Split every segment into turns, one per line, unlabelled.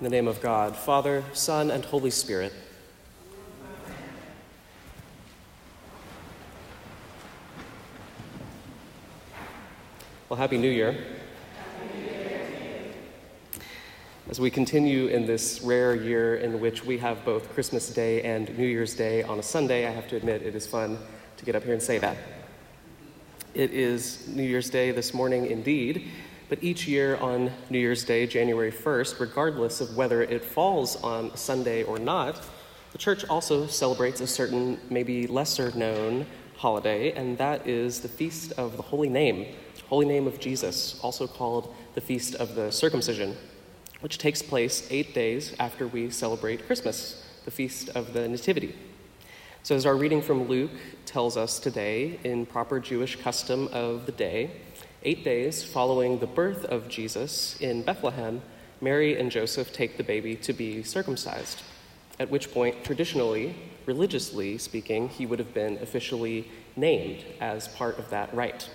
In the name of God, Father, Son, and Holy Spirit. Well, Happy New Year. As we continue in this rare year in which we have both Christmas Day and New Year's Day on a Sunday, I have to admit it is fun to get up here and say that. It is New Year's Day this morning indeed, but each year on New Year's Day, January 1st, regardless of whether it falls on Sunday or not, the church also celebrates a certain, maybe lesser known holiday, and that is the Feast of the Holy Name, Holy Name of Jesus, also called the Feast of the Circumcision which takes place eight days after we celebrate Christmas, the Feast of the Nativity. So, as our reading from Luke tells us today, in proper Jewish custom of the day, eight days following the birth of Jesus in Bethlehem, Mary and Joseph take the baby to be circumcised, at which point, traditionally, religiously speaking, he would have been officially named as part of that rite.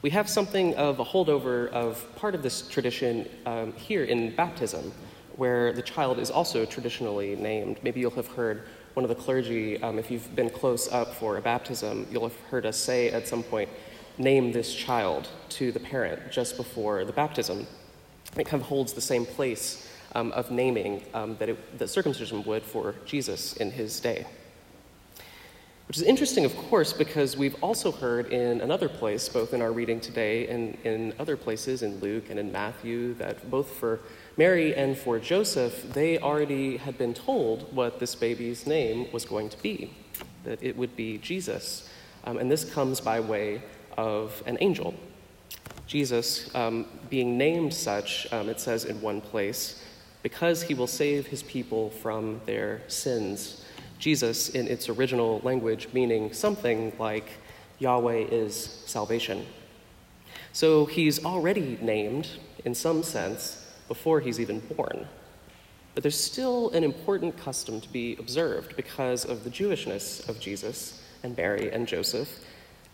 We have something of a holdover of part of this tradition um, here in baptism, where the child is also traditionally named. Maybe you'll have heard one of the clergy, um, if you've been close up for a baptism, you'll have heard us say at some point, name this child to the parent just before the baptism. It kind of holds the same place um, of naming um, that, it, that circumcision would for Jesus in his day. Which is interesting, of course, because we've also heard in another place, both in our reading today and in other places, in Luke and in Matthew, that both for Mary and for Joseph, they already had been told what this baby's name was going to be, that it would be Jesus. Um, and this comes by way of an angel. Jesus, um, being named such, um, it says in one place, because he will save his people from their sins. Jesus in its original language meaning something like Yahweh is salvation. So he's already named, in some sense, before he's even born. But there's still an important custom to be observed because of the Jewishness of Jesus and Mary and Joseph,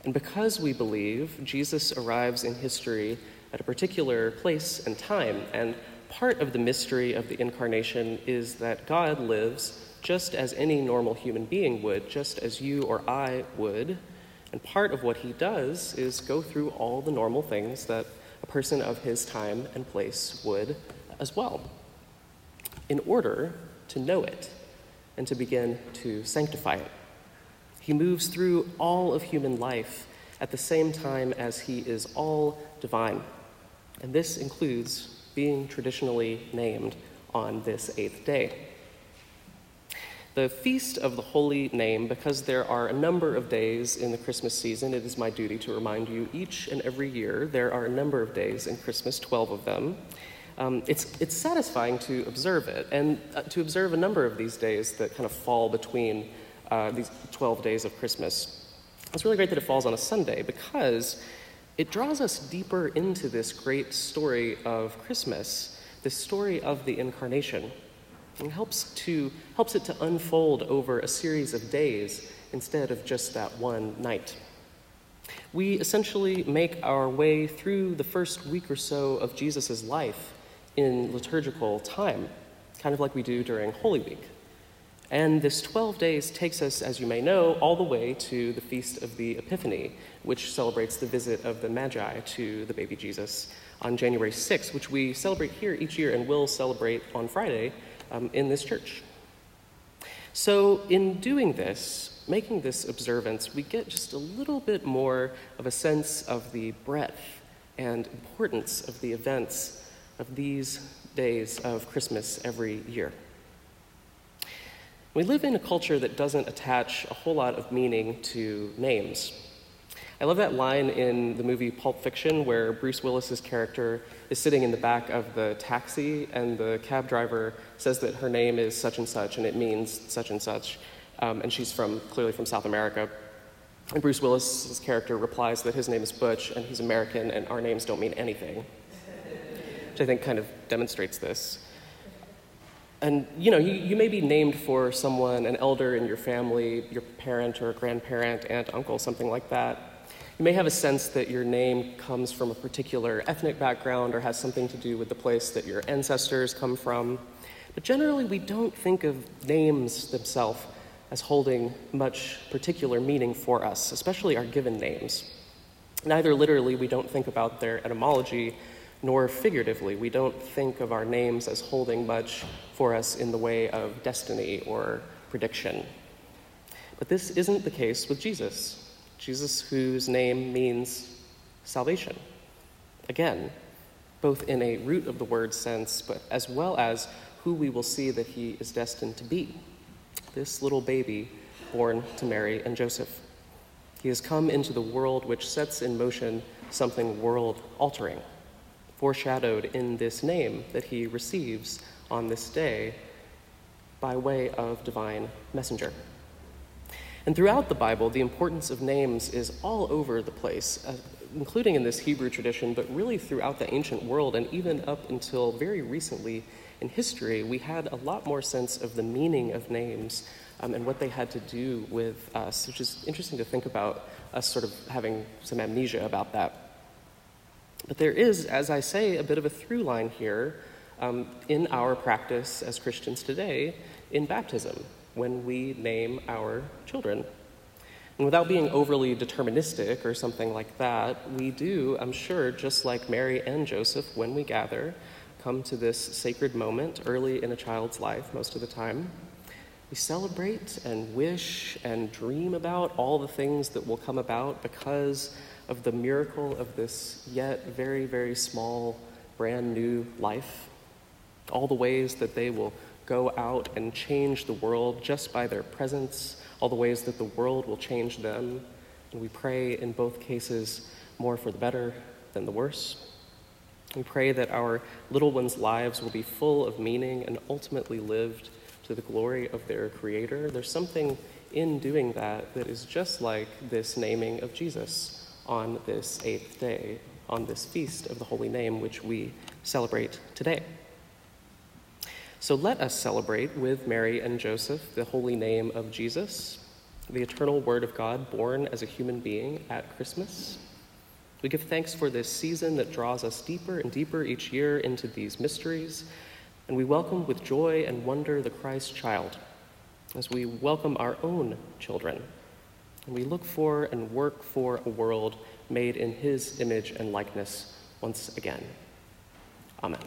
and because we believe Jesus arrives in history at a particular place and time. And part of the mystery of the incarnation is that God lives just as any normal human being would, just as you or I would. And part of what he does is go through all the normal things that a person of his time and place would as well, in order to know it and to begin to sanctify it. He moves through all of human life at the same time as he is all divine. And this includes being traditionally named on this eighth day the Feast of the Holy Name, because there are a number of days in the Christmas season, it is my duty to remind you each and every year there are a number of days in Christmas, 12 of them. Um, it's, it's satisfying to observe it, and uh, to observe a number of these days that kind of fall between uh, these 12 days of Christmas. It's really great that it falls on a Sunday because it draws us deeper into this great story of Christmas, this story of the incarnation. It helps, to, helps it to unfold over a series of days instead of just that one night. We essentially make our way through the first week or so of Jesus' life in liturgical time, kind of like we do during Holy Week. And this 12 days takes us, as you may know, all the way to the Feast of the Epiphany, which celebrates the visit of the Magi to the baby Jesus on January 6th, which we celebrate here each year and will celebrate on Friday um, in this church. So, in doing this, making this observance, we get just a little bit more of a sense of the breadth and importance of the events of these days of Christmas every year. We live in a culture that doesn't attach a whole lot of meaning to names. I love that line in the movie Pulp Fiction where Bruce Willis's character is sitting in the back of the taxi and the cab driver says that her name is such and such and it means such and such, um, and she's from clearly from South America. And Bruce Willis's character replies that his name is Butch and he's American and our names don't mean anything, which I think kind of demonstrates this. And you know, you, you may be named for someone, an elder in your family, your parent or grandparent, aunt, uncle, something like that. You may have a sense that your name comes from a particular ethnic background or has something to do with the place that your ancestors come from. But generally, we don't think of names themselves as holding much particular meaning for us, especially our given names. Neither literally, we don't think about their etymology, nor figuratively, we don't think of our names as holding much for us in the way of destiny or prediction. But this isn't the case with Jesus. Jesus, whose name means salvation. Again, both in a root of the word sense, but as well as who we will see that he is destined to be this little baby born to Mary and Joseph. He has come into the world which sets in motion something world altering, foreshadowed in this name that he receives on this day by way of divine messenger. And throughout the Bible, the importance of names is all over the place, uh, including in this Hebrew tradition, but really throughout the ancient world, and even up until very recently in history, we had a lot more sense of the meaning of names um, and what they had to do with us, which is interesting to think about us sort of having some amnesia about that. But there is, as I say, a bit of a through line here um, in our practice as Christians today in baptism when we name our children. And without being overly deterministic or something like that, we do, I'm sure, just like Mary and Joseph, when we gather, come to this sacred moment early in a child's life, most of the time. We celebrate and wish and dream about all the things that will come about because of the miracle of this yet very, very small, brand new life. All the ways that they will go out and change the world just by their presence, all the ways that the world will change them. And we pray in both cases more for the better than the worse. We pray that our little ones' lives will be full of meaning and ultimately lived to the glory of their Creator. There's something in doing that that is just like this naming of Jesus on this eighth day, on this feast of the Holy Name, which we celebrate today. So let us celebrate with Mary and Joseph the holy name of Jesus, the eternal Word of God born as a human being at Christmas. We give thanks for this season that draws us deeper and deeper each year into these mysteries, and we welcome with joy and wonder the Christ child as we welcome our own children. And we look for and work for a world made in his image and likeness once again. Amen.